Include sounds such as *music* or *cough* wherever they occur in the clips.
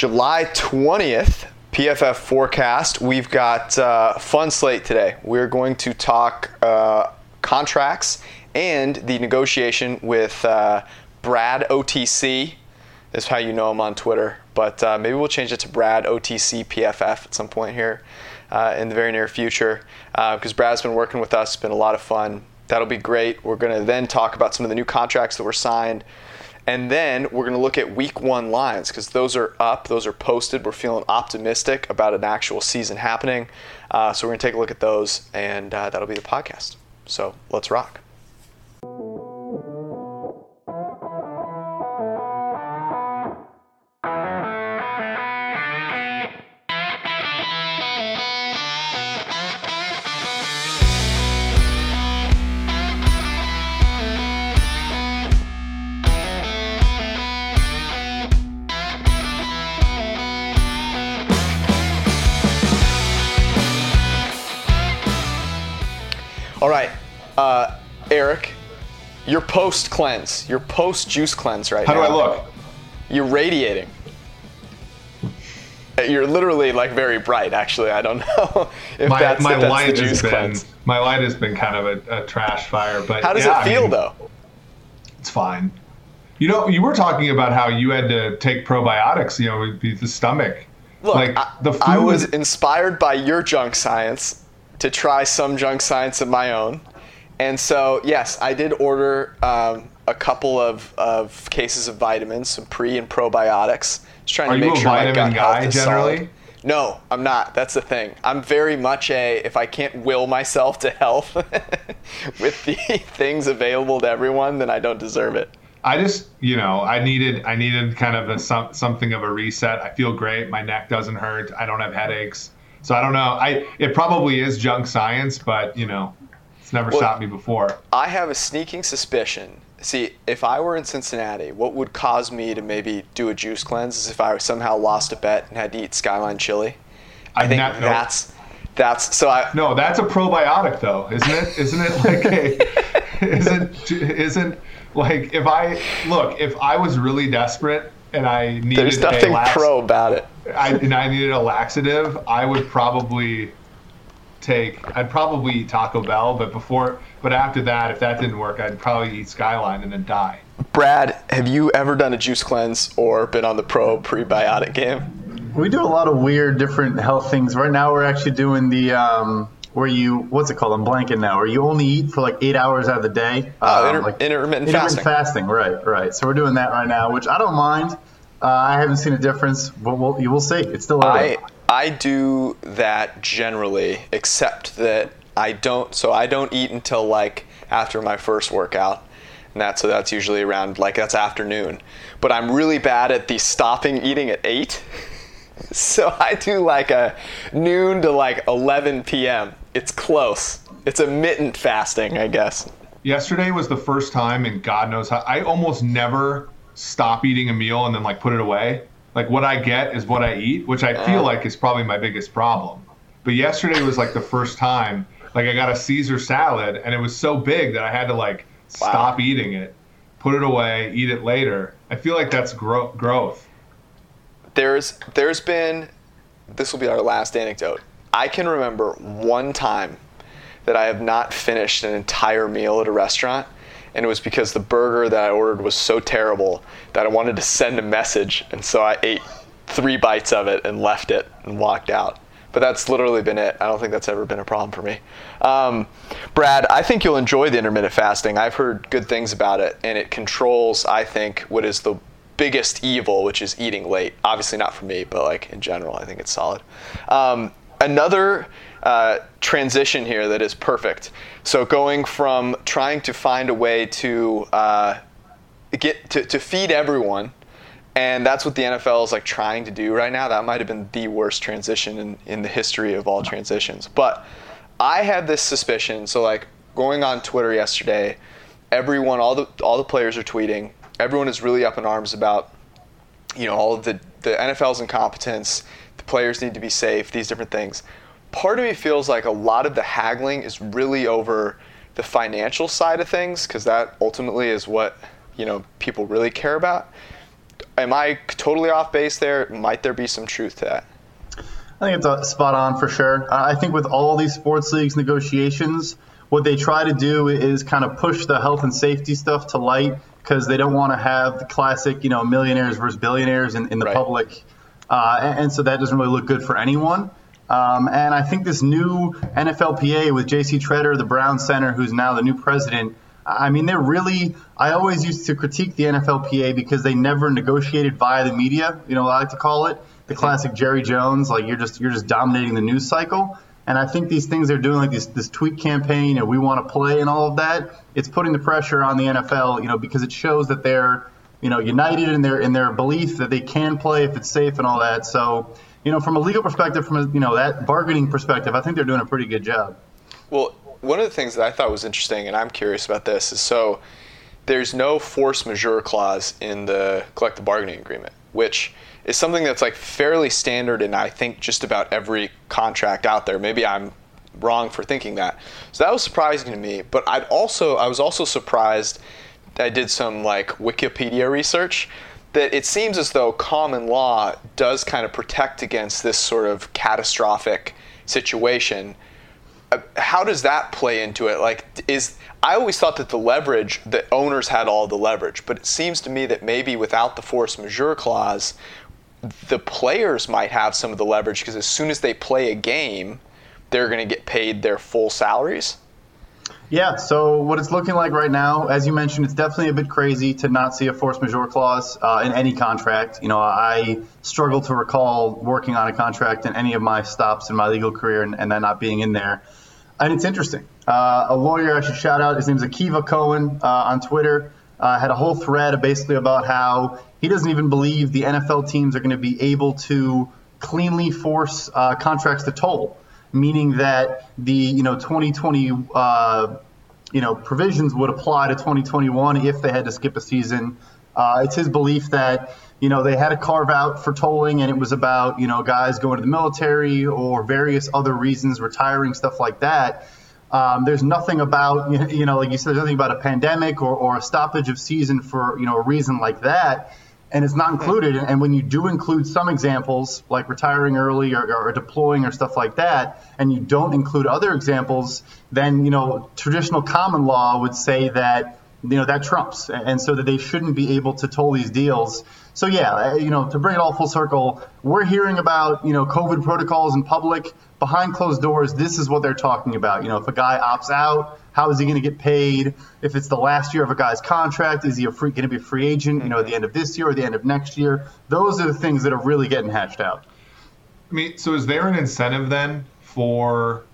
July 20th, PFF forecast. We've got uh, fun slate today. We're going to talk uh, contracts and the negotiation with uh, Brad OTC. Is how you know him on Twitter, but uh, maybe we'll change it to Brad OTC PFF at some point here uh, in the very near future because uh, Brad's been working with us. It's been a lot of fun. That'll be great. We're going to then talk about some of the new contracts that were signed. And then we're going to look at week one lines because those are up, those are posted. We're feeling optimistic about an actual season happening. Uh, so we're going to take a look at those, and uh, that'll be the podcast. So let's rock. All right, uh, Eric, your post cleanse, your post juice cleanse right How now. How do I look? You're radiating. You're literally like very bright. Actually, I don't *laughs* know if My, that's, my if that's light the has juice been cleanse. my light has been kind of a, a trash fire, but How does yeah, it I feel mean, though? It's fine. You know, you were talking about how you had to take probiotics. You know, with the stomach. Look, like I, the food. I was inspired by your junk science to try some junk science of my own. And so, yes, I did order um, a couple of, of cases of vitamins, some pre and probiotics. Just trying Are to you make a sure my vitamin gut health is generally? solid. No, I'm not. That's the thing. I'm very much a if I can't will myself to health *laughs* with the *laughs* things available to everyone, then I don't deserve it. I just, you know, I needed, I needed kind of a some, something of a reset. I feel great. My neck doesn't hurt. I don't have headaches. So I don't know. I it probably is junk science, but you know, it's never Well- stopped me before. I have a sneaking suspicion. See, if I were in Cincinnati, what would cause me to maybe do a juice cleanse is if I somehow lost a bet and had to eat Skyline chili. I I've think not- no. that's that's so I No, that's a probiotic though, isn't it? Isn't it like a *laughs* isn't isn't like if I look, if I was really desperate and I needed a. there's a nothing lax- pro about it. I, and I needed a laxative, I would probably take I'd probably eat Taco Bell, but before but after that, if that didn't work, I'd probably eat Skyline and then die. Brad, have you ever done a juice cleanse or been on the pro prebiotic game? We do a lot of weird, different health things. Right now, we're actually doing the um, where you what's it called? I'm blanking now. Where you only eat for like eight hours out of the day. Oh, Um, inter- intermittent fasting. intermittent fasting. Right, right. So we're doing that right now, which I don't mind. Uh, I haven't seen a difference, but we'll, you will see. It's still early. I I do that generally, except that I don't. So I don't eat until like after my first workout, and that so that's usually around like that's afternoon. But I'm really bad at the stopping eating at eight. *laughs* So I do like a noon to like 11 p.m. It's close. It's a mittent fasting, I guess. Yesterday was the first time and God knows how I almost never stop eating a meal and then like put it away. Like what I get is what I eat, which I feel like is probably my biggest problem. But yesterday was like the first time like I got a Caesar salad and it was so big that I had to like stop eating it, put it away, eat it later. I feel like that's gro- growth. there's there's been this will be our last anecdote. I can remember one time that I have not finished an entire meal at a restaurant, and it was because the burger that I ordered was so terrible that I wanted to send a message, and so I ate three bites of it and left it and walked out. But that's literally been it. I don't think that's ever been a problem for me. Um, Brad, I think you'll enjoy the intermittent fasting. I've heard good things about it, and it controls, I think, what is the biggest evil, which is eating late. Obviously, not for me, but like in general, I think it's solid. Um, another uh, transition here that is perfect. So going from trying to find a way to uh, get to, to feed everyone, and that's what the NFL is like trying to do right now. That might have been the worst transition in, in the history of all transitions. But I had this suspicion. So like going on Twitter yesterday, everyone, all the all the players are tweeting. Everyone is really up in arms about, you know, all the the NFL's incompetence. The players need to be safe. These different things. Part of me feels like a lot of the haggling is really over the financial side of things because that ultimately is what you know people really care about. am I totally off base there? Might there be some truth to that? I think it's a spot on for sure. I think with all these sports leagues negotiations, what they try to do is kind of push the health and safety stuff to light because they don't want to have the classic, you know, millionaires versus billionaires in, in the right. public. Uh, and, and, so that doesn't really look good for anyone. Um, and I think this new NFLPA with J.C. Tretter, the Brown Center, who's now the new president, I mean, they're really. I always used to critique the NFLPA because they never negotiated via the media. You know, I like to call it the classic Jerry Jones. Like you're just you're just dominating the news cycle. And I think these things they're doing, like this, this tweet campaign, and we want to play, and all of that, it's putting the pressure on the NFL, you know, because it shows that they're, you know, united in their in their belief that they can play if it's safe and all that. So, you know, from a legal perspective, from a, you know that bargaining perspective, I think they're doing a pretty good job. Well, one of the things that I thought was interesting, and I'm curious about this, is so there's no force majeure clause in the collective bargaining agreement, which is something that's like fairly standard in I think just about every contract out there. Maybe I'm wrong for thinking that. So that was surprising to me. But I'd also I was also surprised. That I did some like Wikipedia research that it seems as though common law does kind of protect against this sort of catastrophic situation. Uh, how does that play into it? Like, is I always thought that the leverage, the owners had all the leverage, but it seems to me that maybe without the force majeure clause, the players might have some of the leverage because as soon as they play a game, they're going to get paid their full salaries. Yeah, so what it's looking like right now, as you mentioned, it's definitely a bit crazy to not see a force majeure clause uh, in any contract. You know, I struggle to recall working on a contract in any of my stops in my legal career and, and that not being in there. And it's interesting. Uh, a lawyer I should shout out, his name's Akiva Cohen uh, on Twitter, uh, had a whole thread basically about how he doesn't even believe the NFL teams are going to be able to cleanly force uh, contracts to toll, meaning that the you know 2020 uh, you know provisions would apply to 2021 if they had to skip a season. Uh, it's his belief that you know they had a carve out for tolling, and it was about you know guys going to the military or various other reasons, retiring stuff like that. Um, there's nothing about *laughs* you know like you said, there's nothing about a pandemic or, or a stoppage of season for you know a reason like that and it's not included. And when you do include some examples, like retiring early or, or, deploying or stuff like that, and you don't include other examples, then you know traditional common law would say that you know that trumps, and so that they shouldn't be able to toll these deals. So yeah, uh, you know to bring it all full circle, we're hearing about you know COVID protocols in public behind closed doors. This is what they're talking about. You know, if a guy opts out how is he going to get paid? If it's the last year of a guy's contract, is he a free, going to be a free agent? You know, at the end of this year or the end of next year? Those are the things that are really getting hashed out. I mean, so is there an incentive then for?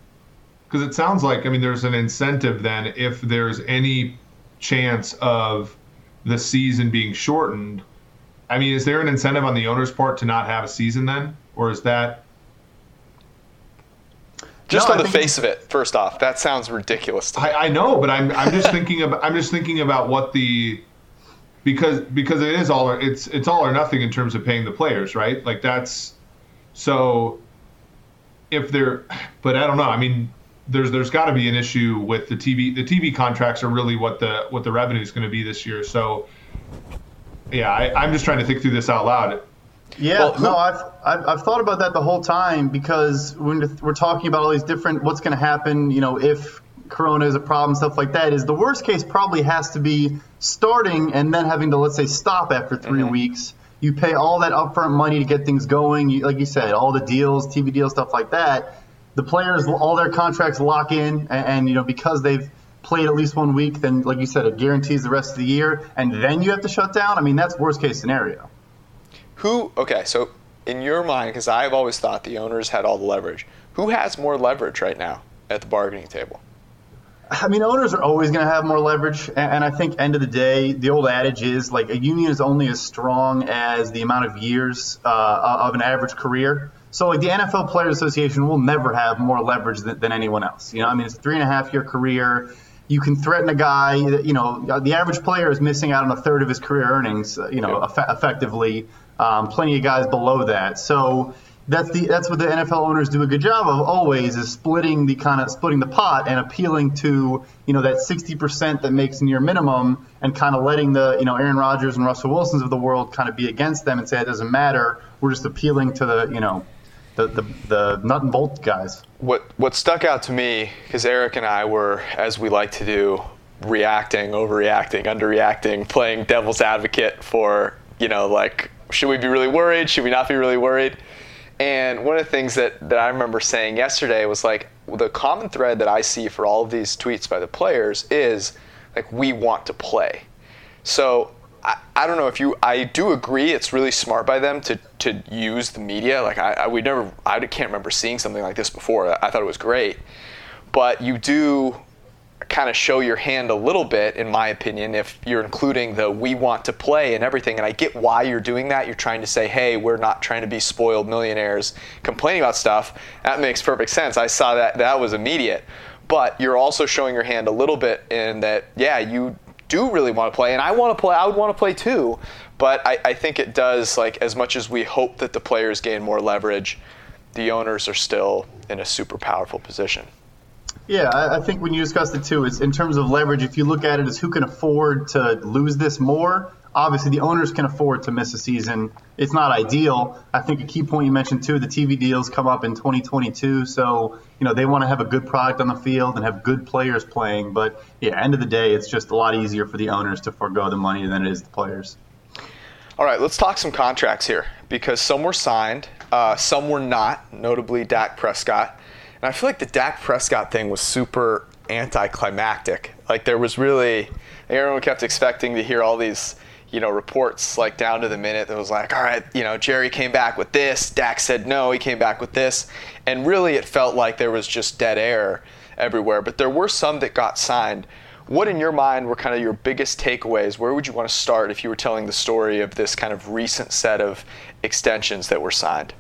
Because it sounds like I mean, there's an incentive then if there's any chance of the season being shortened. I mean, is there an incentive on the owner's part to not have a season then, or is that just no, on the face of it, first off, that sounds ridiculous. I, I, know, but I'm I'm just thinking about I'm just thinking about what the because because it is all it's it's all or nothing in terms of paying the players, right? Like that's so if they're but I don't know. I mean, there's there's got to be an issue with the TV. The TV contracts are really what the what the revenue is going to be this year. So yeah, I, I'm just trying to think through this out loud. Yeah, well, who, no, I've, I've, I've thought about that the whole time because when we're talking about all these different what's going to happen, you know, if Corona is a problem, stuff like that, is the worst case probably has to be starting and then having to let's say stop after 3 mm-hmm. weeks. You pay all that upfront money to get things going, you, like you said, all the deals, TV deals, stuff like that. The players, all their contracts lock in, and, and you know because they've played at least one week, then like you said, it guarantees the rest of the year, and then you have to shut down. I mean, that's worst case scenario. Who? Okay, so in your mind, because I've always thought the owners had all the leverage. Who has more leverage right now at the bargaining table? I mean, owners are always going to have more leverage, and I think end of the day, the old adage is like a union is only as strong as the amount of years uh, of an average career. So, like the NFL Players Association will never have more leverage than, than anyone else. You know, I mean, it's a three and a half year career. You can threaten a guy. That, you know, the average player is missing out on a third of his career earnings. You know, eff- effectively um, plenty of guys below that. So, that's the that's what the NFL owners do a good job of always is splitting the kind of splitting the pot and appealing to you know that 60% that makes near minimum and kind of letting the you know Aaron Rodgers and Russell Wilsons of the world kind of be against them and say it doesn't matter. We're just appealing to the you know the the, the nut and bolt guys. What what stuck out to me because Eric and I were as we like to do reacting, overreacting, underreacting, playing devil's advocate for you know like should we be really worried? Should we not be really worried? And one of the things that, that I remember saying yesterday was like the common thread that I see for all of these tweets by the players is like we want to play. So I, I don't know if you I do agree it's really smart by them to, to use the media. Like I, I we never I can't remember seeing something like this before. I thought it was great. But you do kind of show your hand a little bit, in my opinion, if you're including the we want to play and everything. And I get why you're doing that. You're trying to say, hey, we're not trying to be spoiled millionaires complaining about stuff. That makes perfect sense. I saw that, that was immediate. But you're also showing your hand a little bit in that, yeah, you do really want to play, and I want to play. I would want to play too, but I, I think it does. Like as much as we hope that the players gain more leverage, the owners are still in a super powerful position. Yeah, I, I think when you discussed it too, it's in terms of leverage. If you look at it as who can afford to lose this more, obviously the owners can afford to miss a season. It's not ideal. I think a key point you mentioned too, the TV deals come up in 2022, so you know they want to have a good product on the field and have good players playing. But yeah, end of the day, it's just a lot easier for the owners to forego the money than it is the players. All right, let's talk some contracts here because some were signed, uh, some were not. Notably, Dak Prescott. And I feel like the Dak Prescott thing was super anticlimactic. Like there was really everyone kept expecting to hear all these you know reports like down to the minute that was like all right you know Jerry came back with this. Dak said no he came back with this. And really it felt like there was just dead air everywhere. But there were some that got signed. What in your mind were kind of your biggest takeaways? Where would you want to start if you were telling the story of this kind of recent set of extensions that were signed?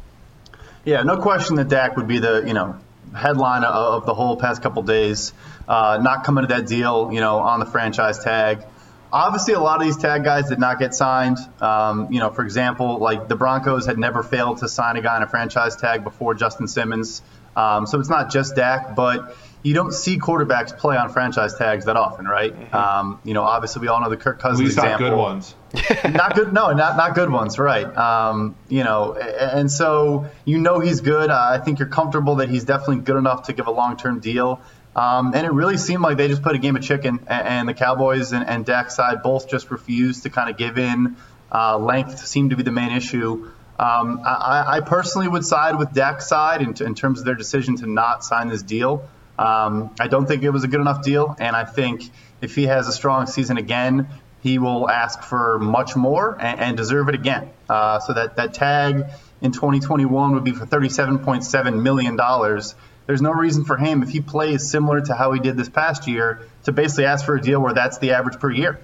Yeah no question that Dak would be the you know headline of the whole past couple days. Uh, not coming to that deal, you know, on the franchise tag. Obviously, a lot of these tag guys did not get signed. Um, you know, for example, like the Broncos had never failed to sign a guy on a franchise tag before Justin Simmons. Um, so it's not just Dak, but you don't see quarterbacks play on franchise tags that often, right? Mm-hmm. Um, you know, obviously we all know the Kirk Cousins At least example. Not good ones. *laughs* not good. No, not not good ones. Right. Um, you know, and so you know he's good. Uh, I think you're comfortable that he's definitely good enough to give a long term deal. Um, and it really seemed like they just put a game of chicken, and, and the Cowboys and, and side both just refused to kind of give in. Uh, length seemed to be the main issue. Um, I, I, personally would side with Dak's side in, in, terms of their decision to not sign this deal. Um, I don't think it was a good enough deal, and I think if he has a strong season again, he will ask for much more and, and deserve it again. Uh, so that that tag in 2021 would be for 37.7 million dollars. There's no reason for him if he plays similar to how he did this past year to basically ask for a deal where that's the average per year.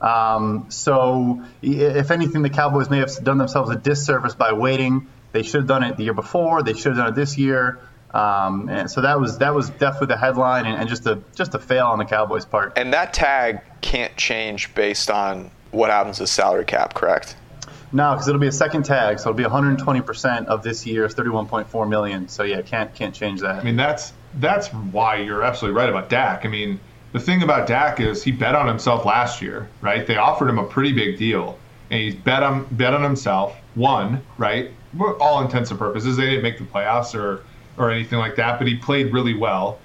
Um, so if anything, the Cowboys may have done themselves a disservice by waiting. They should have done it the year before. They should have done it this year. Um, and so that was that was definitely the headline and, and, just a just a fail on the Cowboys' part. And that tag can't change based on what happens with salary cap, correct? No, because it'll be a second tag, so it'll be 120 percent of this year's 31.4 million. So yeah, can't can't change that. I mean that's that's why you're absolutely right about Dak. I mean the thing about Dak is he bet on himself last year, right? They offered him a pretty big deal, and he's bet on bet on himself. Won, right? All intents and purposes, they didn't make the playoffs or or anything like that, but he played really well.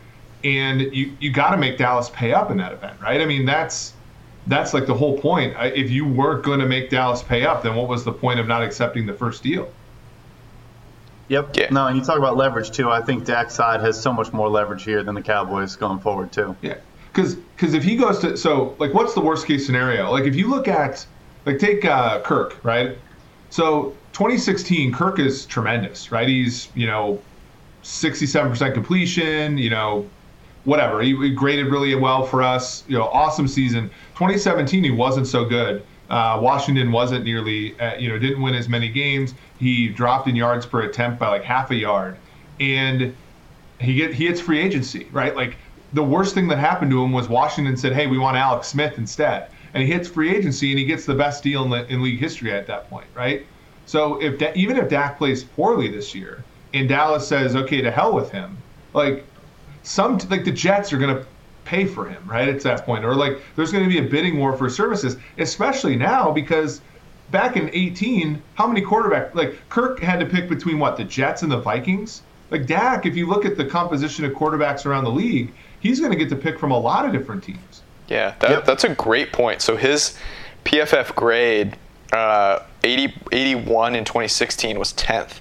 And you you got to make Dallas pay up in that event, right? I mean, that's that's like the whole point. If you weren't going to make Dallas pay up, then what was the point of not accepting the first deal? Yep. Yeah. No, and you talk about leverage too. I think Dak's side has so much more leverage here than the Cowboys going forward too. Yeah. Because because if he goes to so like what's the worst case scenario? Like if you look at like take uh, Kirk right. So 2016, Kirk is tremendous, right? He's you know 67% completion, you know, whatever. He, he, graded really well for us. You know, awesome season. 2017, he wasn't so good. Uh, Washington wasn't nearly, uh, you know, didn't win as many games. He dropped in yards per attempt by like half a yard, and he get he hits free agency, right? Like the worst thing that happened to him was Washington said, "Hey, we want Alex Smith instead," and he hits free agency and he gets the best deal in, in league history at that point, right? So if da- even if Dak plays poorly this year, and Dallas says, okay, to hell with him, like some like the Jets are going to pay for him, right? At that point, or like there's going to be a bidding war for services, especially now because back in 18, how many quarterback like Kirk had to pick between what the Jets and the Vikings. Like Dak, if you look at the composition of quarterbacks around the league, he's going to get to pick from a lot of different teams. Yeah, that, yep. that's a great point. So his PFF grade, uh, 80, 81 in 2016 was 10th.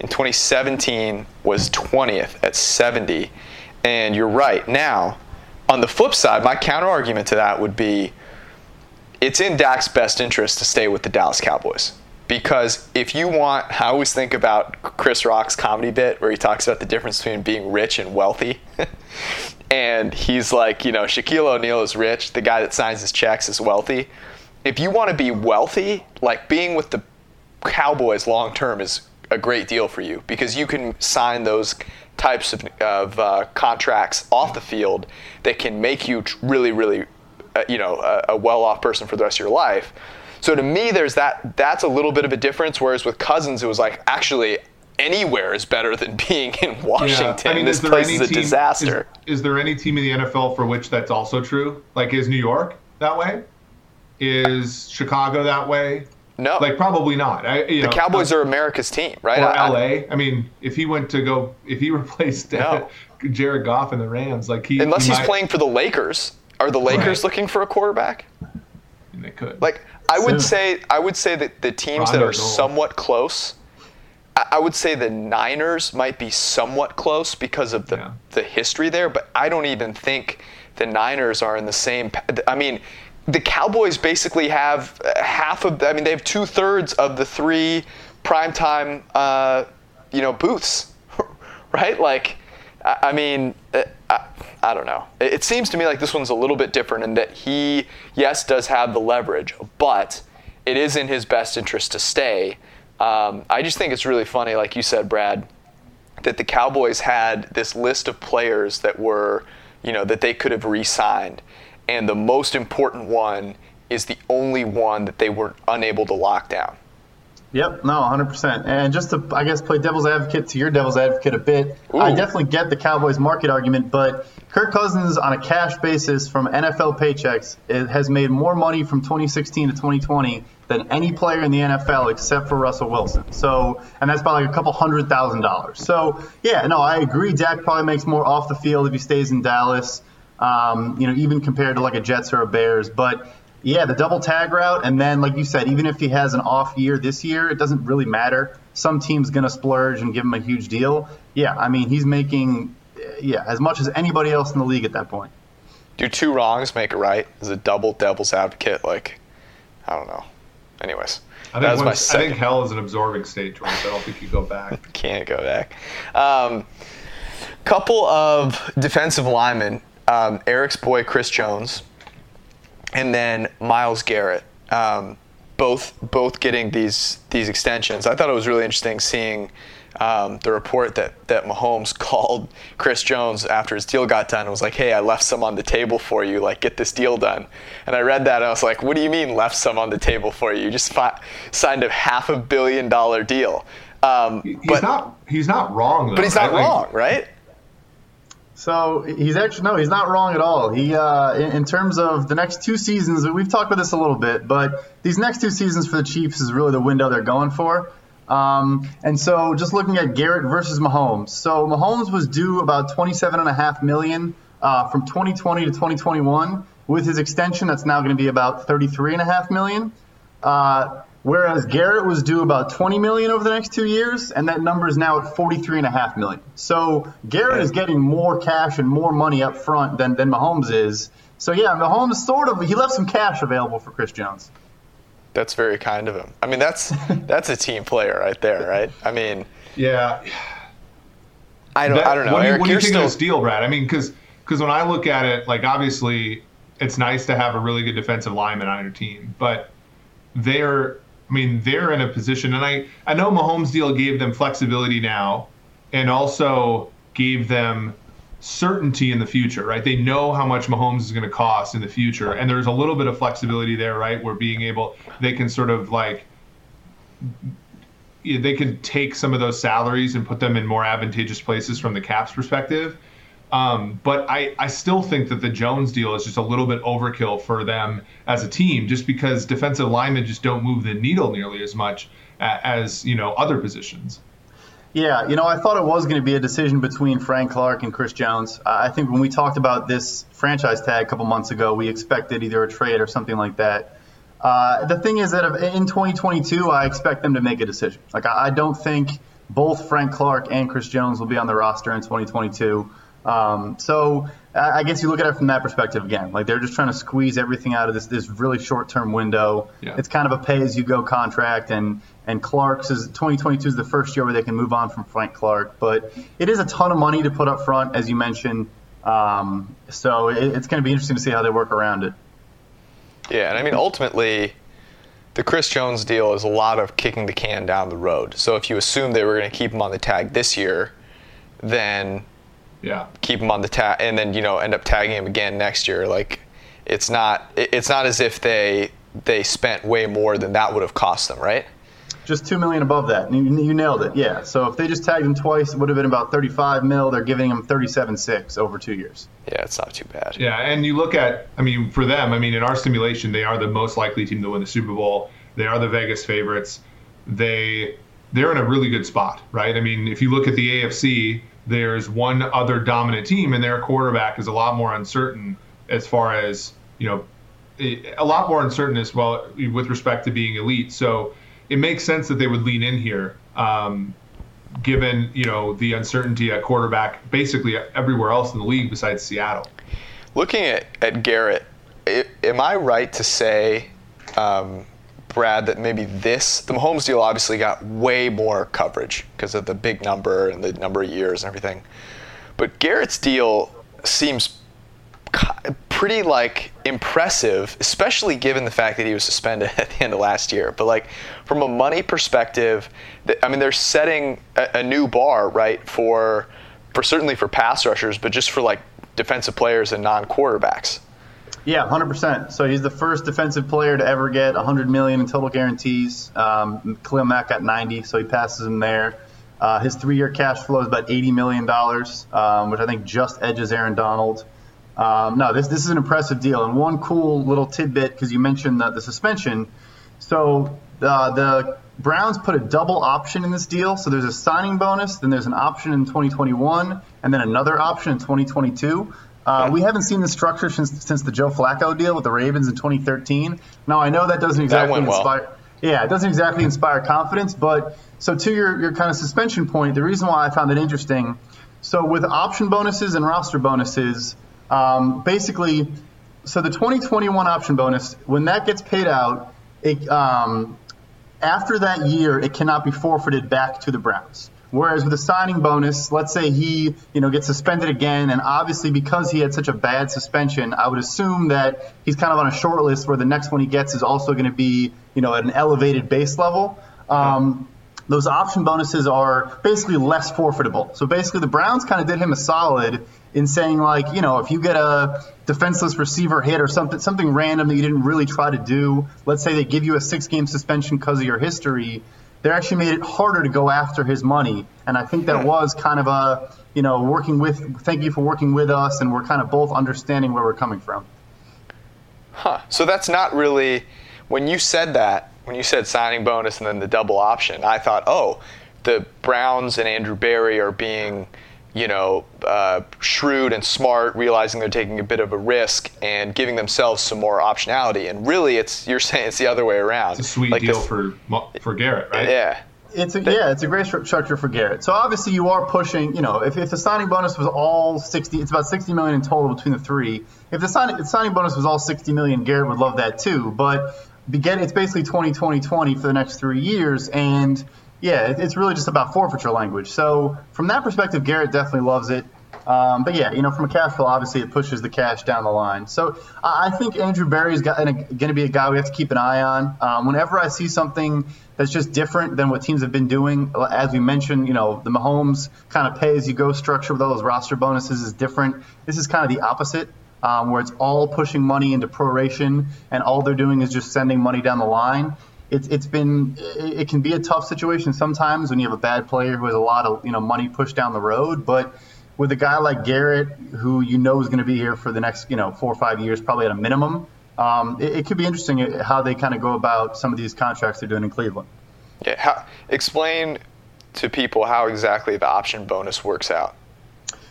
In 2017 was 20th at 70. And you're right. Now, on the flip side, my counter argument to that would be it's in Dak's best interest to stay with the Dallas Cowboys. Because if you want, I always think about Chris Rock's comedy bit where he talks about the difference between being rich and wealthy. *laughs* and he's like, you know, Shaquille O'Neal is rich, the guy that signs his checks is wealthy. If you want to be wealthy, like being with the Cowboys long term is a great deal for you because you can sign those types of, of uh, contracts off the field that can make you really, really, uh, you know, a, a well-off person for the rest of your life. So to me, there's that. That's a little bit of a difference. Whereas with Cousins, it was like actually anywhere is better than *laughs* being in Washington. Yeah. I mean, this is place is a team, disaster. Is, is, there any team in the NFL for which that's also true? Like, is New York that way? Is Chicago that way? No, like probably not. I, the know, Cowboys are America's team, right? Or I, LA. I mean, if he went to go, if he *laughs* replaced uh, no. Jared Goff in the Rams, like he unless he he's might, playing for the Lakers, are the Lakers right. looking for a quarterback? And they could. Like I would say, I would say that the teams that are somewhat close. I would say the Niners might be somewhat close because of the, yeah. the history there, but I don't even think the Niners are in the same. I mean, the Cowboys basically have half of. I mean, they have two thirds of the three primetime, uh, you know, booths, *laughs* right? Like, I mean, uh, I, I don't know. It seems to me like this one's a little bit different in that he, yes, does have the leverage, but it is in his best interest to stay. Um, I just think it's really funny, like you said, Brad, that the Cowboys had this list of players that were, you know, that they could have re-signed and the most important one is the only one that they were unable to lock down. Yep, no, 100%. And just to, I guess, play devil's advocate to your devil's advocate a bit, Ooh. I definitely get the Cowboys market argument, but Kirk Cousins, on a cash basis from NFL paychecks, has made more money from 2016 to 2020 than any player in the NFL except for Russell Wilson. So, and that's by like a couple hundred thousand dollars. So, yeah, no, I agree. Dak probably makes more off the field if he stays in Dallas um, you know, even compared to like a Jets or a Bears. But yeah, the double tag route, and then like you said, even if he has an off year this year, it doesn't really matter. Some team's gonna splurge and give him a huge deal. Yeah, I mean, he's making yeah as much as anybody else in the league at that point. Do two wrongs make a right? Is a double devil's advocate like I don't know. Anyways. I think, once, I think hell is an absorbing state, George. I don't think you go back. *laughs* Can't go back. Um, couple of defensive linemen um, Eric's boy Chris Jones, and then Myles Garrett. Um, both both getting these these extensions. I thought it was really interesting seeing um, the report that that Mahomes *laughs* called Chris Jones after his deal got done and was like, "Hey, I left some on the table for you. Like, get this deal done." And I read that and I was like, "What do you mean left some on the table for you? You just fi- signed a half a billion dollar deal." Um, he's but, not he's not wrong though. But he's not right? wrong, right? So he's actually no, he's not wrong at all. He, uh, in, in, terms of the next two seasons, we've talked about this a little bit, but these next two seasons for the Chiefs is really the window they're going for. Um, and so just looking at Garrett versus Mahomes, so Mahomes was due about 27.5 million uh, from 2020 to 2021. With his extension, that's now going to be about 33.5 million. Uh, Whereas Garrett was due about 20 million over the next two years, and that number is now at 43.5 million. So Garrett is getting more cash and more money up front than, than Mahomes is. So yeah, Mahomes sort of he left some cash available for Chris Jones. That's very kind of him. I mean, that's *laughs* that's a team player right there, right? I mean, yeah. I don't. That, I don't know. What do you, Eric, what do you think still... of this deal, Brad? I mean, because because when I look at it, like obviously it's nice to have a really good defensive lineman on your team, but they're I mean, they're in a position, and I, I know Mahomes' deal gave them flexibility now and also gave them certainty in the future, right? They know how much Mahomes is going to cost in the future, and there's a little bit of flexibility there, right? Where being able, they can sort of like they can take some of those salaries and put them in more advantageous places from the Caps perspective. Um, but I, I still think that the Jones deal is just a little bit overkill for them as a team, just because defensive linemen just don't move the needle nearly as much as you know other positions. Yeah, you know, I thought it was going to be a decision between Frank Clark and Chris Jones. I think when we talked about this franchise tag a couple months ago, we expected either a trade or something like that. Uh, the thing is that in 2022, I expect them to make a decision. Like, I don't think both Frank Clark and Chris Jones will be on the roster in 2022. Um, so I guess you look at it from that perspective again. Like they're just trying to squeeze everything out of this this really short term window. Yeah. It's kind of a pay as you go contract, and and Clark's is 2022 is the first year where they can move on from Frank Clark. But it is a ton of money to put up front, as you mentioned. Um, so it, it's going to be interesting to see how they work around it. Yeah, and I mean ultimately. The Chris Jones deal is a lot of kicking the can down the road. So if you assume they were going to keep him on the tag this year, then yeah. keep him on the tag, and then you know end up tagging him again next year. Like it's not it's not as if they they spent way more than that would have cost them, right? Just two million above that. You, you nailed it. Yeah. So if they just tagged him twice, it would have been about 35 mil. They're giving him 37 six over two years. Yeah, it's not too bad. Yeah, and you look at, I mean, for them, I mean, in our simulation, they are the most likely team to win the Super Bowl. They are the Vegas favorites. They they're in a really good spot, right? I mean, if you look at the AFC, there's one other dominant team, and their quarterback is a lot more uncertain as far as you know, a lot more uncertain as well with respect to being elite. So it makes sense that they would lean in here, um, given you know the uncertainty at quarterback, basically everywhere else in the league besides Seattle. Looking at at Garrett, am I right to say? Um, Brad, that maybe this, the Mahomes deal obviously got way more coverage because of the big number and the number of years and everything. But Garrett's deal seems pretty like impressive, especially given the fact that he was suspended *laughs* at the end of last year. But like from a money perspective, I mean, they're setting a, new bar, right, for for certainly for pass rushers, but just for like defensive players and non-quarterbacks. Yeah, 100%. So he's the first defensive player to ever get 100 million in total guarantees. Um, Khalil Mack got 90, so he passes him there. Uh, his three-year cash flow is about 80 million dollars, um, which I think just edges Aaron Donald. Um, no, this this is an impressive deal. And one cool little tidbit because you mentioned the, the suspension. So uh, the Browns put a double option in this deal. So there's a signing bonus, then there's an option in 2021, and then another option in 2022. Uh, we haven't seen the structure since since the Joe Flacco deal with the Ravens in 2013. Now I know that doesn't exactly that inspire. Well. Yeah, it doesn't exactly inspire confidence. But so to your your kind of suspension point, the reason why I found it interesting. So with option bonuses and roster bonuses, um, basically, so the 2021 option bonus when that gets paid out, it, um, after that year it cannot be forfeited back to the Browns. Whereas with a signing bonus, let's say he, you know, gets suspended again, and obviously because he had such a bad suspension, I would assume that he's kind of on a short list where the next one he gets is also going to be, you know, at an elevated base level. Um, those option bonuses are basically less forfeitable. So basically, the Browns kind of did him a solid in saying like, you know, if you get a defenseless receiver hit or something something random that you didn't really try to do, let's say they give you a six game suspension because of your history they actually made it harder to go after his money. And I think that was kind of a, you know, working with, thank you for working with us, and we're kind of both understanding where we're coming from. Huh. So that's not really, when you said that, when you said signing bonus and then the double option, I thought, oh, the Browns and Andrew Berry are being you know, uh, shrewd and smart, realizing they're taking a bit of a risk and giving themselves some more optionality. And really, it's you're *laughs* saying it's the other way around. It's a sweet like deal this, for for Garrett, right? Yeah. It's a, yeah, it's a great structure for Garrett. So obviously you are pushing, you know, if, if the signing bonus was all 60, it's about 60 million in total between the three. If the signing, if the signing bonus was all 60 million, Garrett would love that too. But begin, it's basically 20, 20, 20 for the next three years. And yeah, it's really just about forfeiture language. So from that perspective, Garrett definitely loves it. Um, but yeah, you know, from a cash flow, obviously it pushes the cash down the line. So I think Andrew Berry is going to be a guy we have to keep an eye on. Um, whenever I see something that's just different than what teams have been doing, as we mentioned, you know, the Mahomes kind of pay as you go structure with all those roster bonuses is different. This is kind of the opposite. Um, where it's all pushing money into proration and all they're doing is just sending money down the line it's it's been it, can be a tough situation sometimes when you have a bad player who has a lot of you know money pushed down the road, but with a guy like Garrett, who you know is going to be here for the next you know four or five years, probably at a minimum, um, it, it, could be interesting how they kind of go about some of these contracts they're doing in Cleveland. Yeah, how, explain to people how exactly the option bonus works out.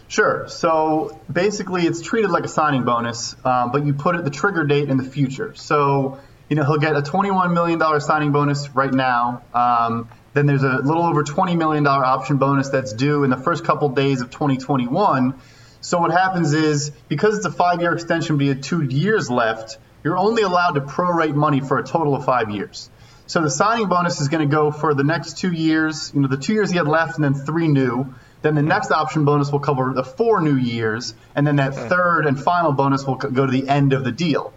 Sure. So basically, it's treated like a signing bonus, um, but you put it the trigger date in the future. So you know he'll get a $21 million signing bonus right now. Um, then there's a little over $20 million option bonus that's due in the first couple days of 2021. So what happens is because it's a five-year extension, but you have two years left, you're only allowed to prorate money for a total of five years. So the signing bonus is going to go for the next two years, you know, the two years he had left, and then three new. Then the next option bonus will cover the four new years, and then that third and final bonus will go to the end of the deal.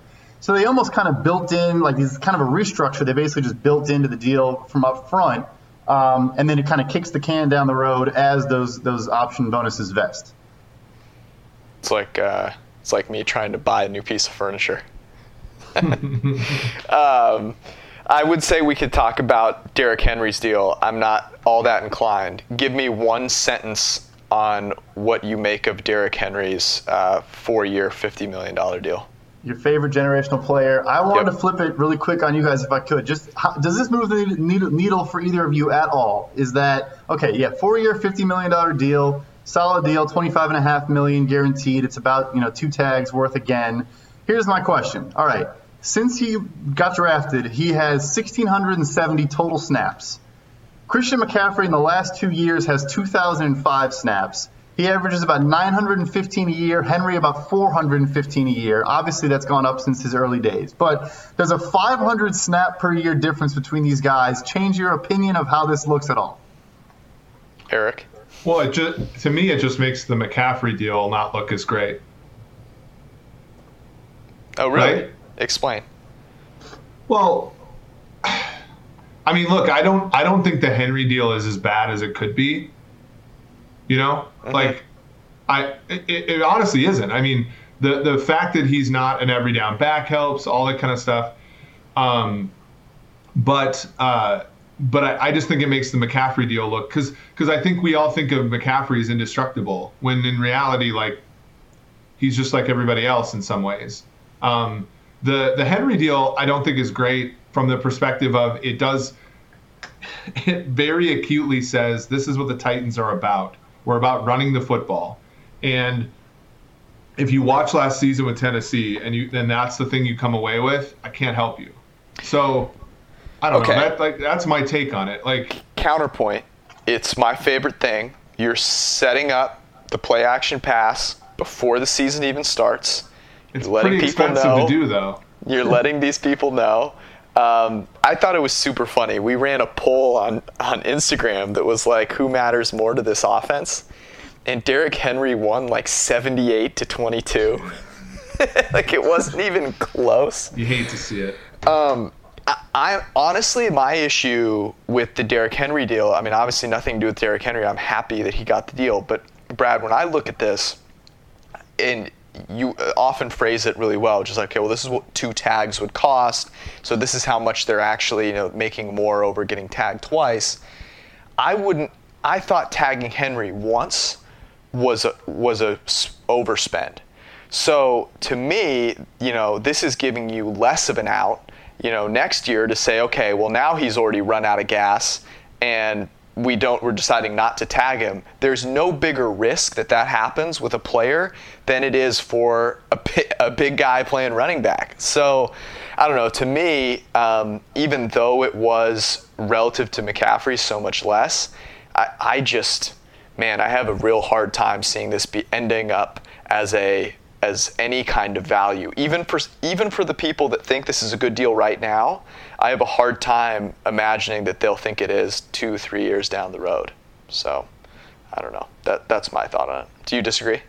So they almost kind of built in, like these kind of a restructure. They basically just built into the deal from up front, um, and then it kind of kicks the can down the road as those those option bonuses vest. It's like uh, it's like me trying to buy a new piece of furniture. *laughs* um, I would say we could talk about Derrick Henry's deal. I'm not all that inclined. Give me one sentence on what you make of Derrick Henry's uh, four-year, $50 million deal. Your favorite generational player. I wanted yep. to flip it really quick on you guys if I could. Just how, does this move the needle for either of you at all? Is that okay? Yeah, four-year, $50 million deal, solid deal, 25 and a half million guaranteed. It's about you know two tags worth again. Here's my question. All right since he got drafted, he has 1,670 total snaps. Christian McCaffrey in the last two years has 2,005 snaps. He averages about 915 a year. Henry about 415 a year. Obviously, that's gone up since his early days. But does a 500 snap per year difference between these guys change your opinion of how this looks at all? Eric. Well, it just to me, it just makes the McCaffrey deal not look as great. Oh, really? Right? Explain. Well, *sighs* I mean, look, I don't, I don't think the Henry deal is as bad as it could be. You know, mm-hmm. like, I, it, it, honestly isn't. I mean, the the fact that he's not an every down back helps, all that kind of stuff. Um, but uh, but I, I, just think it makes the McCaffrey deal look because because I think we all think of McCaffrey as indestructible when in reality, like, he's just like everybody else in some ways. Um, the the Henry deal I don't think is great from the perspective of it does *laughs* it very acutely says this is what the Titans are about. We're about running the football. And if you watch last season with Tennessee and you then that's the thing you come away with, I can't help you. So I don't okay. know. That, like that's my take on it. Like counterpoint, it's my favorite thing. You're setting up the play action pass before the season even starts it's letting pretty people expensive know. to do, though. You're letting these people know. Um, I thought it was super funny. We ran a poll on, on Instagram that was like, who matters more to this offense? And Derrick Henry won like 78 to 22. *laughs* like it wasn't even close. You hate to see it. Um, I, I, honestly, my issue with the Derrick Henry deal, I mean, obviously nothing to do with Derrick Henry. I'm happy that he got the deal. But Brad, when I look at this, and you uh, often phrase it really well, just like, okay, well, this is what two tags would cost, so this is how much they're actually, you know, making more over getting tagged twice. I wouldn't. I thought tagging Henry once was a was a overspend. So to me, you know, this is giving you less of an out, you know, next year to say, okay, well now he's already run out of gas, and we don't we're deciding not to tag him there's no bigger risk that that happens with a player than it is for a, a big guy playing running back. So i don't know to me um, even though it was relative to mccaffrey so much less I, I just man i have a real hard time seeing this be ending up as a as any kind of value. Even for even for the people that think this is a good deal right now I have a hard time imagining that they'll think it is two, three years down the road. So, I don't know. That that's my thought on it. Do you disagree?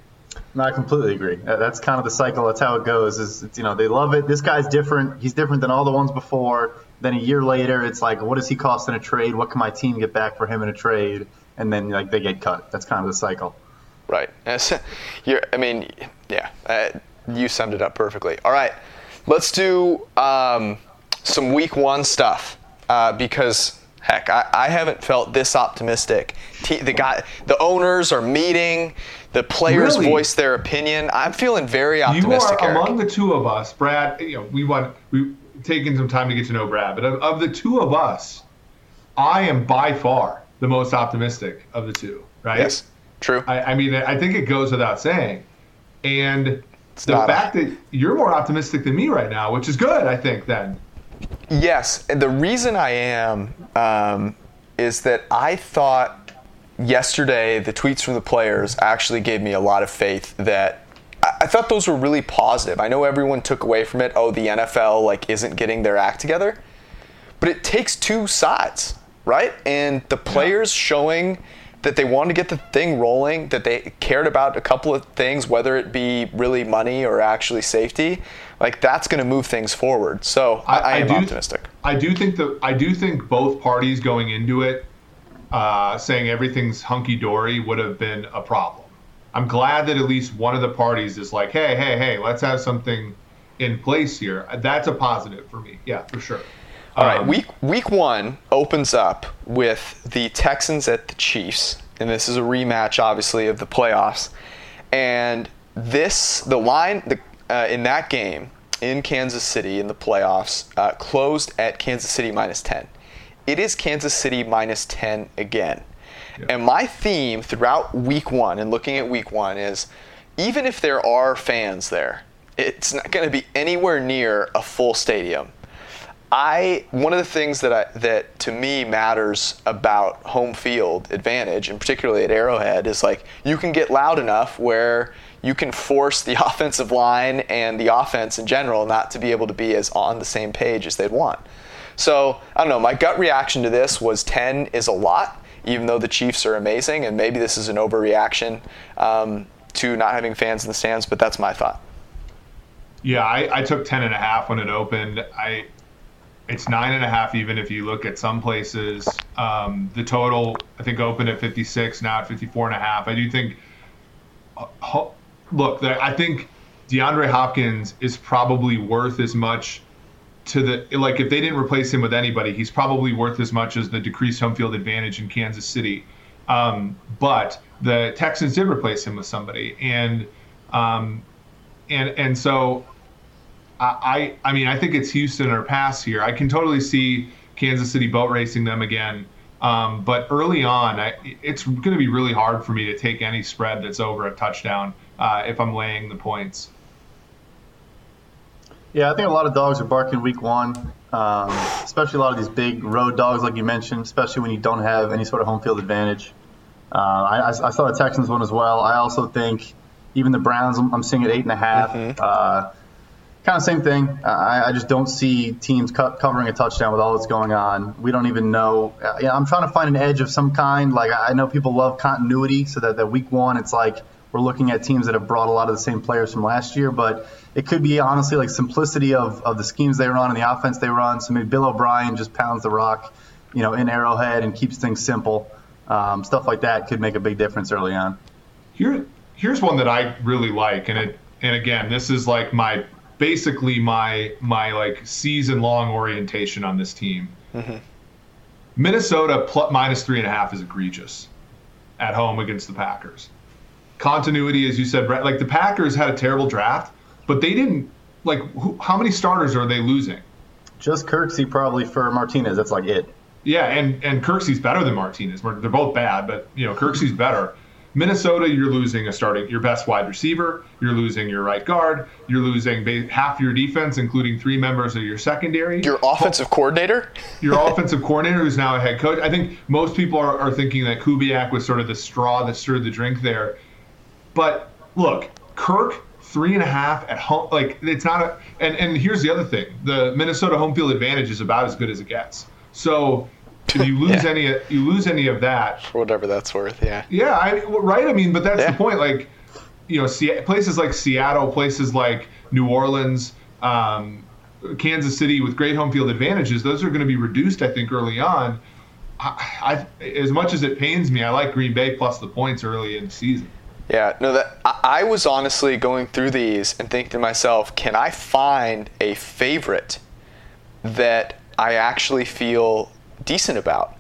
No, I completely agree. That's kind of the cycle. That's how it goes. Is you know they love it. This guy's different. He's different than all the ones before. Then a year later, it's like, what does he cost in a trade? What can my team get back for him in a trade? And then like they get cut. That's kind of the cycle. Right. *laughs* You're, I mean, yeah. Uh, you summed it up perfectly. All right. Let's do. Um, some week one stuff. uh, because heck, I, I haven't felt this optimistic. T- the guy, the owners are meeting. The players Really? voice their opinion. I'm feeling very optimistic. You are Eric. among the two of us, Brad. You know, we want we taken some time to get to know Brad, but of, of the two of us, I am by far the most optimistic of the two. Right? yes, true. I, I mean, I think it goes without saying. And the not a- fact that you're more optimistic than me right now, which is good, I think. Then Yes, and the reason I am um, is that I thought yesterday the tweets from the players actually gave me a lot of faith that I, I thought those were really positive. I know everyone took away from it, oh, the NFL like isn't getting their act together, but it takes two sides, right? And the players showing that they wanted to get the thing rolling, that they cared about a couple of things, whether it be really money or actually safety, like that's going to move things forward. So I, I, am do, optimistic. I do think that I do think both parties going into it, uh, saying everything's hunky dory, would have been a problem. I'm glad that at least one of the parties is like, hey, hey, hey, let's have something in place here. That's a positive for me. Yeah, for sure. All right, Um, week week one opens up with the Texans at the Chiefs, and this is a rematch, obviously, of the playoffs. And this, the line the, uh, in that game in Kansas City in the playoffs uh, closed at Kansas City minus ten. It is Kansas City minus ten again. And my theme throughout week one and looking at week one is even if there are fans there, it's not going to be anywhere near a full stadium. I one of the things that I, that to me matters about home field advantage, and particularly at Arrowhead, is like you can get loud enough where you can force the *laughs* offensive line and the offense in general not to be able to be as on the same page as they'd want. So I don't know. My gut reaction to this was 10 is a lot, even though the Chiefs are amazing, and maybe this is an overreaction um, to not having fans in the stands. But that's my thought. Yeah, I, I took ten and a half when it opened. I it's nine and a half even if you look at some places. Um, the total I think opened at 56, now at 54 and a half. I do think. Look, I think DeAndre Hopkins is probably worth as much to the like if they didn't replace him with anybody, he's probably worth as much as the decreased home field advantage in Kansas City. Um, but the Texans did replace him with somebody, and um, and and so I, I I mean I think it's Houston or pass here. I can totally see Kansas City boat racing them again. Um, but early on, I, it's going to be really hard for me to take any spread that's over a touchdown uh, if I'm laying the points. Yeah, I think a lot of dogs are barking week one, um, especially a lot of these big road dogs, like you mentioned, especially when you don't have any sort of home field advantage. Uh, I, I I saw the Texans one as well. I also think even the Browns, I'm, I'm seeing at eight and a half. Uh, kind of same thing. I, I just don't see teams co- covering a touchdown with all that's going on. We don't even know. Uh, yeah, I'm trying to find an edge of some kind. Like I know people love continuity, so that that week one, it's like we're looking at teams that have brought a lot of the same players from last year, but it could be honestly like simplicity of, of the schemes they run and the offense they run. So maybe Bill O'Brien just pounds the rock, you know, in Arrowhead and keeps things simple. Um, stuff like that could make a big difference early on. Here, here's one that I really like, and it, and again, this is like my basically my my like season long orientation on this team. Minnesota plus, minus three and a half is egregious at home against the Packers. Continuity, as you said, Brett. Like the Packers had a terrible draft, but they didn't. Like, who, how many starters are they losing? Just Kirksey probably for Martinez. That's like it. Yeah, and and Kirksey's better than Martinez. They're they're both bad, but you know Kirksey's better. Minnesota, you're losing a starting your best wide receiver. You're losing your right guard. You're losing ba- half your defense, including three members of your secondary. Your offensive coordinator? *laughs* your offensive coordinator, who's now a head coach. I think most people are, are thinking that Kubiak was sort of the straw that stirred the drink there. But look, Kirk three and a half at home. Like it's not a. And and here's the other thing: the Minnesota home field advantage is about as good as it gets. So if you *laughs* lose Yeah. any, you lose any of that. For whatever that's worth, yeah. Yeah, I, right. I mean, but that's Yeah. the point. Like, you know, Se- places like Seattle, places like New Orleans, um, Kansas City, with great home field advantages, those are going to be reduced. I think early on. I, I, as much as it pains me, I like Green Bay plus the points early in the season. Yeah, no, that I, was honestly going through these and thinking to myself, can I find a favorite that I actually feel decent about.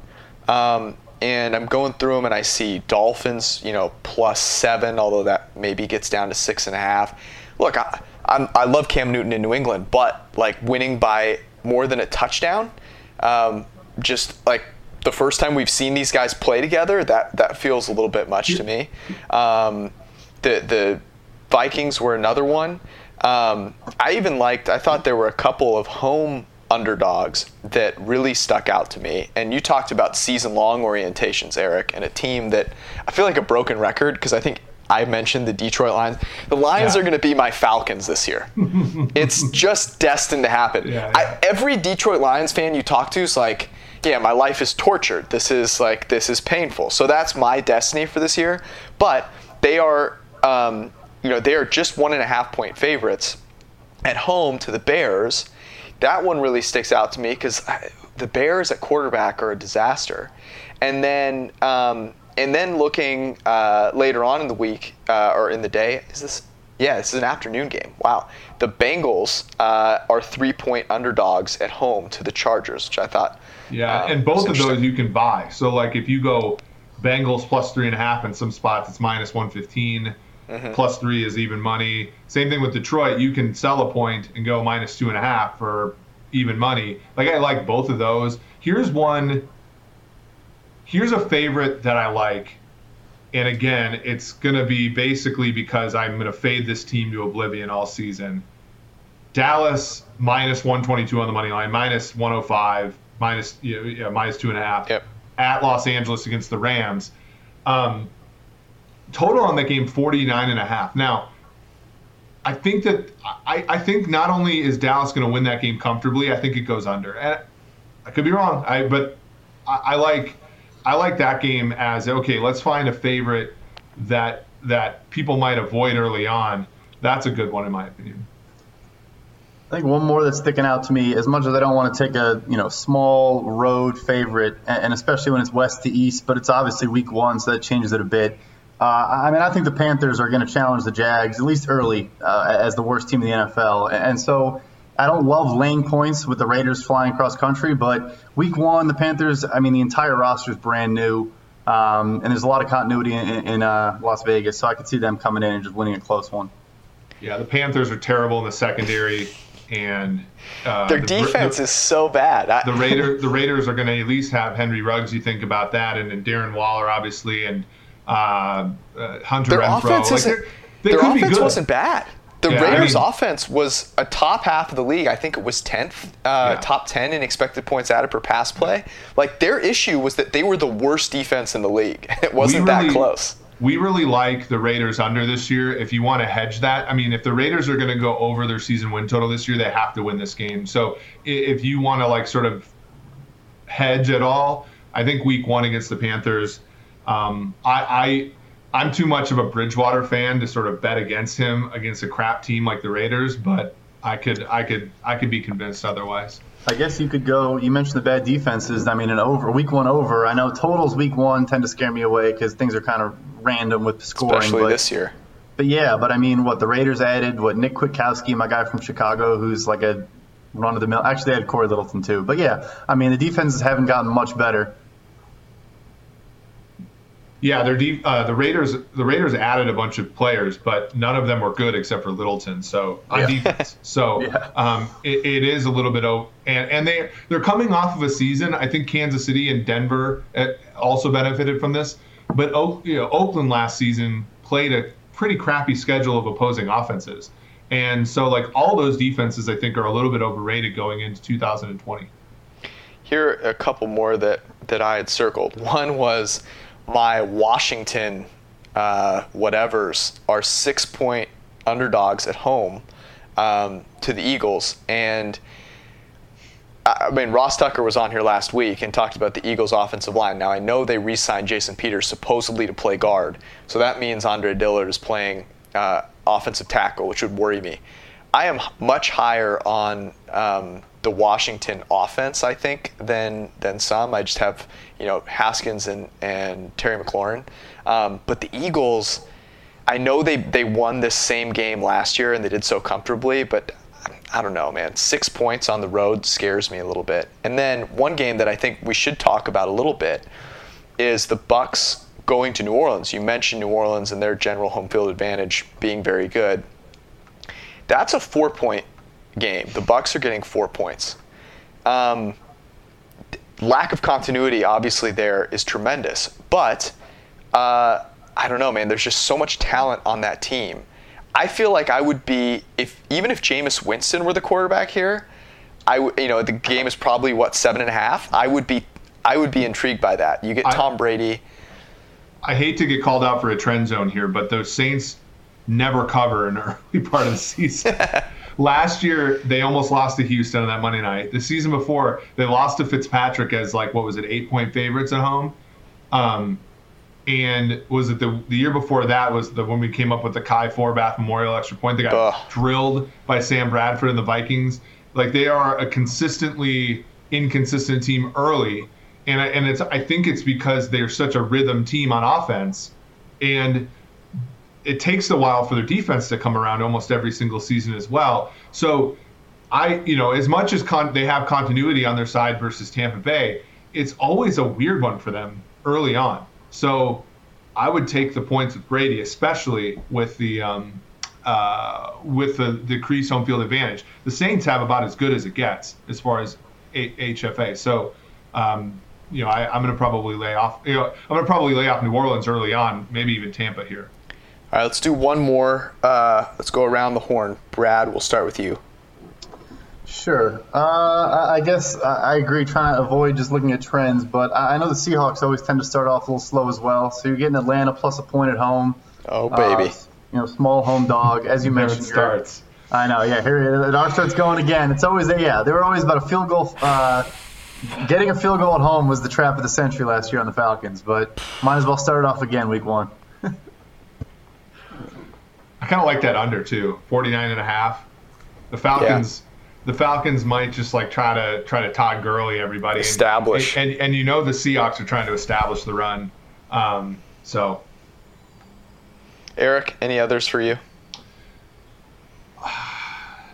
Um, and I'm going through them and I see Dolphins, you know, plus seven, although that maybe gets down to six and a half. Look, I, I'm, i love Cam Newton in New England, but like winning by more than a touchdown, um, just like the first time we've seen these guys play together, that that feels a little bit much to me. Um, the the Vikings were another one. Um, I even liked. I thought there were a couple of home underdogs that really stuck out to me. And you talked about season long orientations, Eric, and a team that I feel like a broken record because I think I mentioned the Detroit Lions. The Lions yeah. are going to be my Falcons this year. *laughs* it's just destined to happen. Yeah, yeah. I, every Detroit Lions fan you talk to is like, yeah, my life is tortured. This is like, this is painful. So that's my destiny for this year. But they are, um, you know, they are just one and a half point favorites at home to the Bears. That one really sticks out to me because the Bears at quarterback are a disaster. And then, um, and then looking uh, later on in the week uh, or in the day, is this? Yeah, this is an afternoon game. Wow. The Bengals uh, are three point underdogs at home to the Chargers, which I thought. Yeah, um, and both of those you can buy. So, like, if you go Bengals plus three and a half in some spots, it's minus 115. Mm-hmm. Plus three is even money. Same thing with Detroit. You can sell a point and go minus two and a half for even money. Like, I like both of those. Here's one here's a favorite that I like. And again, it's going to be basically because I'm going to fade this team to oblivion all season. Dallas minus 122 on the money line, minus 105, minus, you know, yeah, minus two and a half. Yep. At Los Angeles against the Rams. Um, total on that game 49 and a half. Now, I think that I, I think not only is Dallas going to win that game comfortably, I think it goes under. And I could be wrong. I but I, I like I like that game as okay. Let's find a favorite that that people might avoid early on. That's a good one in my opinion. I think one more that's sticking out to me, as much as I don't want to take a you know small road favorite, and especially when it's west to east, but it's obviously week one, so that changes it a bit. Uh, I mean, I think the Panthers are going to challenge the Jags at least early uh, as the worst team in the NFL, and so I don't love laying points with the Raiders flying cross country, but week one, the Panthers, I mean, the entire roster is brand new. Um, and there's a lot of continuity in, in uh, Las Vegas, so I could see them coming in and just winning a close one. Yeah, the Panthers are terrible in the secondary, and uh, their the, defense the, is so bad. I, the Raider, the Raiders are going to at least have Henry Ruggs. You think about that, and, and Darren Waller, obviously, and uh, uh Hunter their Renfrow. Offense like isn't, their offense wasn't bad. The yeah, Raiders' I mean, offense was a top half of the league. I think it was tenth, uh, yeah. top ten in expected points added per pass play. Like their issue was that they were the worst defense in the league. *laughs* It wasn't really, that close. We really like the Raiders under this year. If you want to hedge that, I mean, if the Raiders are going to go over their season win total this year, they have to win this game. So if you want to like sort of hedge at all, I think Week One against the Panthers. Um, I, I I'm too much of a Bridgewater fan to sort of bet against him against a crap team like the Raiders, but I could I could I could be convinced otherwise. I guess you could go. You mentioned the bad defenses. I mean, an over week one over. I know totals week one tend to scare me away because things are kind of random with scoring. Especially but, this year. But yeah, but I mean, what the Raiders added, what Nick Kwiatkowski, my guy from Chicago, who's like a run of the mill. Actually, they had Cory Littleton too. But yeah, I mean, the defenses haven't gotten much better. Yeah, they're deep, uh, the Raiders. The Raiders added a bunch of players, but none of them were good except for Littleton. So on yeah. defense, *laughs* so yeah. um, it, it is a little bit of, and and they they're coming off of a season. I think Kansas City and Denver uh, also benefited from this, but you know, Oakland last season played a pretty crappy schedule of opposing offenses, and so like all those defenses, I think are a little bit overrated going into 2020. Here are a couple more that that I had circled. One was my Washington uh, whatevers are six point underdogs at home um, to the Eagles. And I mean, Ross Tucker was on here last week and talked about the Eagles' offensive line. Now, I know they re signed Jason Peters supposedly to play guard. So that means Andre Dillard is playing uh, offensive tackle, which would worry me. I am much higher on um, the Washington offense, I think, than than some. I just have you know Haskins and and Terry McLaurin, um, but the Eagles. I know they, they won this same game last year and they did so comfortably, but I don't know, man. Six points on the road scares me a little bit. And then one game that I think we should talk about a little bit is the Bucs going to New Orleans. You mentioned New Orleans and their general home field advantage being very good. That's a four-point game. The Bucs are getting four points. Um, lack of continuity, obviously, there is tremendous. But uh, I don't know, man. There's just so much talent on that team. I feel like I would be if even if Jameis Winston were the quarterback here, I w- you know the game is probably what seven and a half. I would be I would be intrigued by that. You get I- Tom Brady. I hate to get called out for a trend zone here, but those Saints never cover in the *laughs* early part of the season. *laughs* Last year, they almost lost to Houston on that Monday night. The season before, they lost to Fitzpatrick as like what was it, eight point favorites at home. Um, and was it the the year before that was the when we came up with the Kai Forbath Memorial extra point? They got Ugh. drilled by Sam Bradford and the Vikings. Like they are a consistently inconsistent team early, and I, and it's I think it's because they're such a rhythm team on offense, and it takes a while for their defense to come around almost every single season as well. So I, you know, as much as con- they have continuity on their side versus Tampa Bay, it's always a weird one for them early on. So I would take the points with Brady, especially with the um, uh, with the decreased home field advantage. The Saints have about as good as it gets as far as HFA. So. Um, you know, I, I'm going to probably lay off. You know, I'm going to probably lay off New Orleans early on, maybe even Tampa here. All right, let's do one more. Uh, let's go around the horn. Brad, we'll start with you. Sure. Uh, I I guess I I agree, trying to avoid just looking at trends, but I I know the Seahawks always tend to start off a little slow as well. So you're getting Atlanta plus a point at home. Oh baby. Uh, you know, small home dog, as you There it mentioned. starts. I know, yeah. Here the dog starts going again. It's always yeah. They were always about a field goal. Uh, getting a field goal at home was the trap of the century last year on the Falcons, but might as well start it off again week one. *laughs* I kind of like that under too, 49 and a half. The Falcons, the Falcons might just like try to try to Todd Gurley everybody. Establish. And, and, and you know the Seahawks are trying to establish the run. Um, so Eric, any others for you?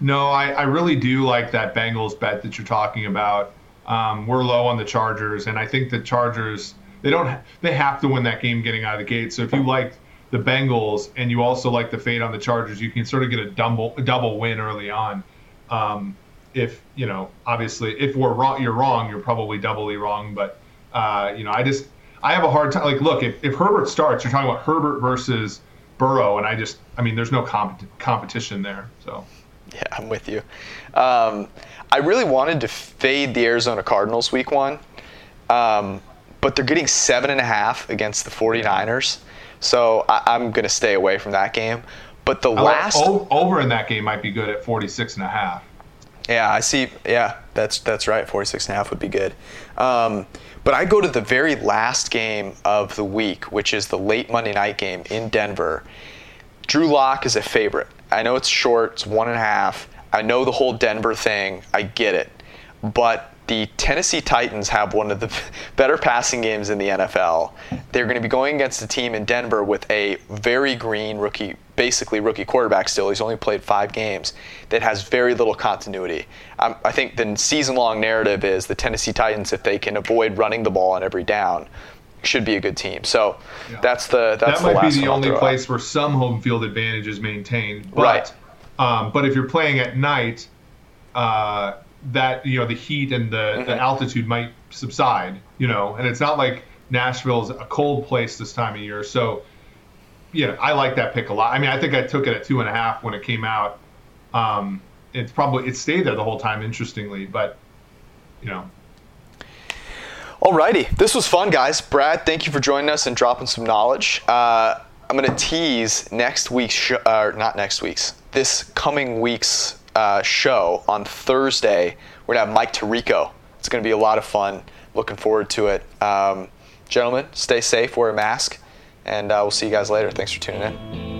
no, I, I really do like that Bengals bet that you're talking about. Um, we're low on the Chargers, and I think the Chargers they don't they have to win that game getting out of the gate. So if you like the Bengals and you also like the fade on the Chargers, you can sort of get a double a double win early on. Um, if you know, obviously, if we're wrong, you're wrong. You're probably doubly wrong. But uh, you know, I just I have a hard time. Like, look, if, if Herbert starts, you're talking about Herbert versus Burrow, and I just I mean, there's no compet- competition there. So. Yeah, I'm with you. Um, I really wanted to fade the Arizona Cardinals week one, um, but they're getting seven and a half against the 49ers. So I, I'm going to stay away from that game. But the I like- last. o- over in that game might be good at 46 and a half. Yeah, I see. Yeah, that's that's right. 46 and a half would be good. Um, but I go to the very last game of the week, which is the late Monday night game in Denver. Drew Lock is a favorite. I know it's short, it's one and a half. I know the whole Denver thing. I get it. But the Tennessee Titans have one of the *laughs* better passing games in the NFL. They're going to be going against a team in Denver with a very green rookie, basically rookie quarterback still. He's only played five games that has very little continuity. Um, I think the season long narrative is the Tennessee Titans, if they can avoid running the ball on every down, should be a good team. So Yeah. that's the that's that the might be the only throw out. place where some home field advantage is maintained. But, Right. Um, but if you're playing at night, uh, that you know the heat and the, Mm-hmm. the altitude might subside. You know, and it's not like Nashville's a cold place this time of year. So, yeah, I like that pick a lot. I mean, I think I took it at two and a half when it came out. Um, it's probably it stayed there the whole time, interestingly, but you know, Alrighty, this was fun, guys. Brad, thank you for joining us and dropping some knowledge. Uh, I'm going to tease next week's, sh- uh, not next week's, this coming week's uh, show on Thursday. We're to have Mike Tirico. It's to be a lot of fun. Looking forward to it. Um, gentlemen, stay safe, wear a mask, and uh, we'll see you guys later. Thanks for tuning in.